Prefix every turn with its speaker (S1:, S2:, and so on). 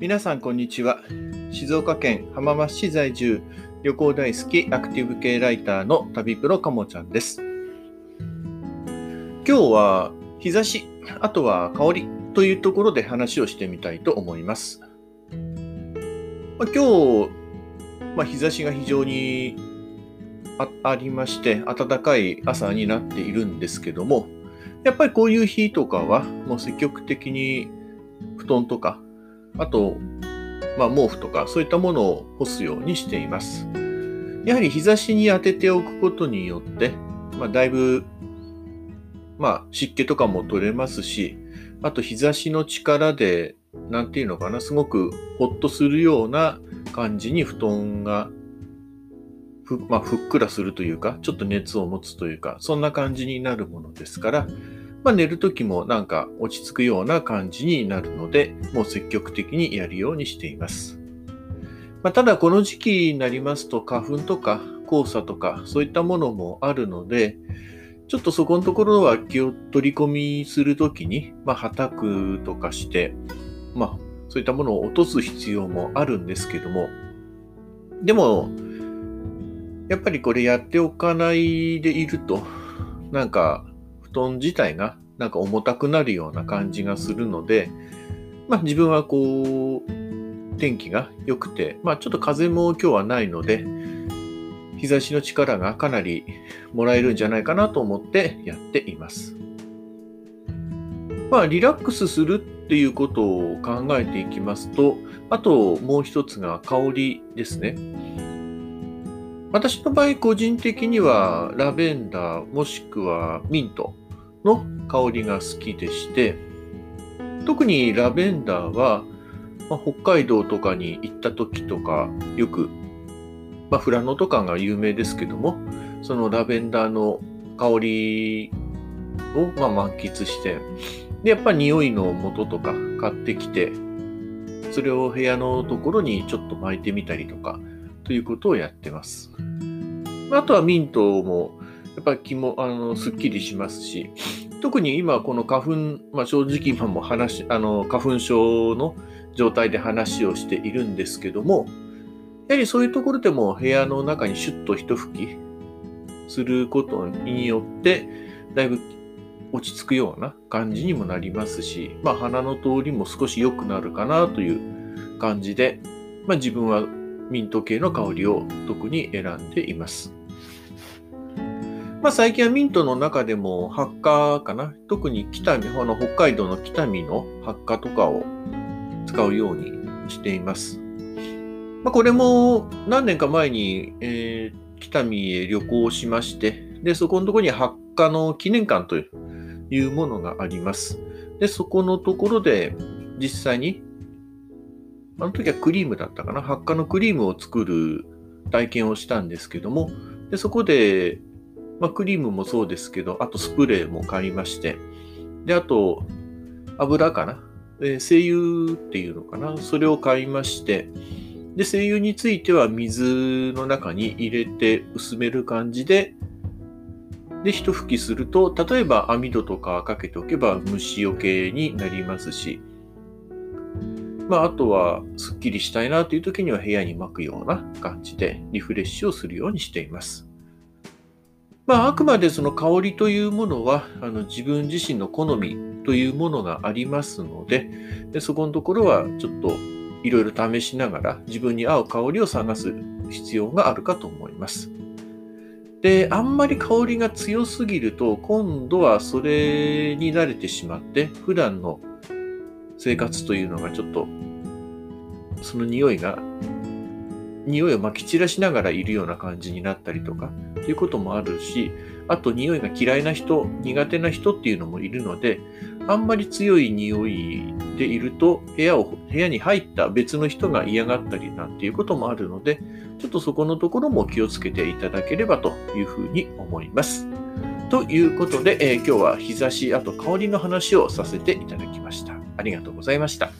S1: 皆さんこんにちは。静岡県浜松市在住旅行大好きアクティブ系ライターの旅プロかもちゃんです。今日は日差しあとは香りというところで話をしてみたいと思います、まあ、今日、まあ、日差しが非常にありまして暖かい朝になっているんですけどもやっぱりこういう日とかはもう積極的に布団とかあと、まあ、毛布とかそういったものを干すようにしています。やはり日差しに当てておくことによって、まあ、だいぶ、まあ、湿気とかも取れますし、あと日差しの力で、なんていうのかな、すごくほっとするような感じに布団がふ,、まあ、ふっくらするというか、ちょっと熱を持つというか、そんな感じになるものですから、まあ、寝るときもなんか落ち着くような感じになるので、もう積極的にやるようにしています。まあ、ただこの時期になりますと花粉とか黄砂とかそういったものもあるので、ちょっとそこのところは気を取り込みするときに、まあ、はたくとかして、まあ、そういったものを落とす必要もあるんですけども、でも、やっぱりこれやっておかないでいると、なんか布団自体がなんか重たくなるような感じがするので、まあ自分はこう、天気が良くて、まあちょっと風も今日はないので、日差しの力がかなりもらえるんじゃないかなと思ってやっています。まあリラックスするっていうことを考えていきますと、あともう一つが香りですね。私の場合個人的にはラベンダーもしくはミントの香りが好きでして、特にラベンダーは、まあ、北海道とかに行った時とか、よく、まあ、富良野とかが有名ですけども、そのラベンダーの香りを、まあ、満喫して、で、やっぱ匂いの素とか買ってきて、それを部屋のところにちょっと巻いてみたりとか、ということをやってます。あとはミントもやっぱり気も、あの、すっきりしますし、特に今この花粉、まあ正直今も話、あの、花粉症の状態で話をしているんですけども、やはりそういうところでも部屋の中にシュッと一吹きすることによって、だいぶ落ち着くような感じにもなりますし、まあ鼻の通りも少し良くなるかなという感じで、まあ自分はミント系の香りを特に選んでいます。まあ、最近はミントの中でも発火かな。特に北見、あの北海道の北見の発火とかを使うようにしています。まあ、これも何年か前に、えー、北見へ旅行しまして、で、そこのところに発火の記念館というものがあります。で、そこのところで実際に、あの時はクリームだったかな。発火のクリームを作る体験をしたんですけども、でそこでまあ、クリームもそうですけど、あとスプレーも買いまして、で、あと、油かな、え、精油っていうのかな。それを買いまして、で、精油については水の中に入れて薄める感じで、で、一吹きすると、例えば網戸とかかけておけば虫除けになりますし、まあ、あとは、すっきりしたいなという時には部屋に巻くような感じでリフレッシュをするようにしています。まあ、あくまでその香りというものはあの自分自身の好みというものがありますのででそこのところはちょっといろいろ試しながら自分に合う香りを探す必要があるかと思います。で、あんまり香りが強すぎると今度はそれに慣れてしまって普段の生活というのがちょっとその匂いが匂いをまき散らしながらいるような感じになったりとか、ということもあるし、あと匂いが嫌いな人、苦手な人っていうのもいるので、あんまり強い匂いでいると、部屋を、部屋に入った別の人が嫌がったりなんていうこともあるので、ちょっとそこのところも気をつけていただければというふうに思います。ということで、えー、今日は日差し、あと香りの話をさせていただきました。ありがとうございました。